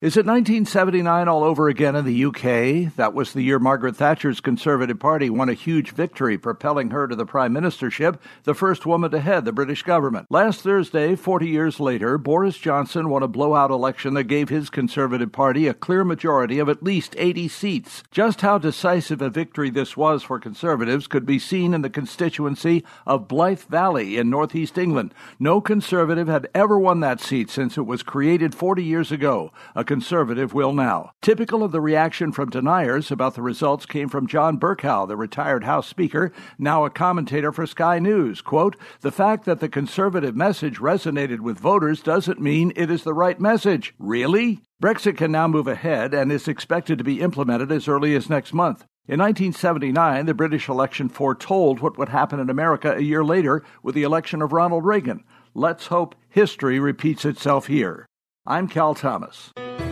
Is it 1979 all over again in the UK? That was the year Margaret Thatcher's Conservative Party won a huge victory, propelling her to the prime ministership, the first woman to head the British government. Last Thursday, 40 years later, Boris Johnson won a blowout election that gave his Conservative Party a clear majority of at least 80 seats. Just how decisive a victory this was for Conservatives could be seen in the constituency of Blyth Valley in northeast England. No Conservative had ever won that seat since it was created 40 years ago. A Conservative will now. Typical of the reaction from deniers about the results came from John Bercow, the retired House Speaker, now a commentator for Sky News. Quote, The fact that the Conservative message resonated with voters doesn't mean it is the right message. Really? Brexit can now move ahead and is expected to be implemented as early as next month. In 1979, the British election foretold what would happen in America a year later with the election of Ronald Reagan. Let's hope history repeats itself here. I'm Cal Thomas.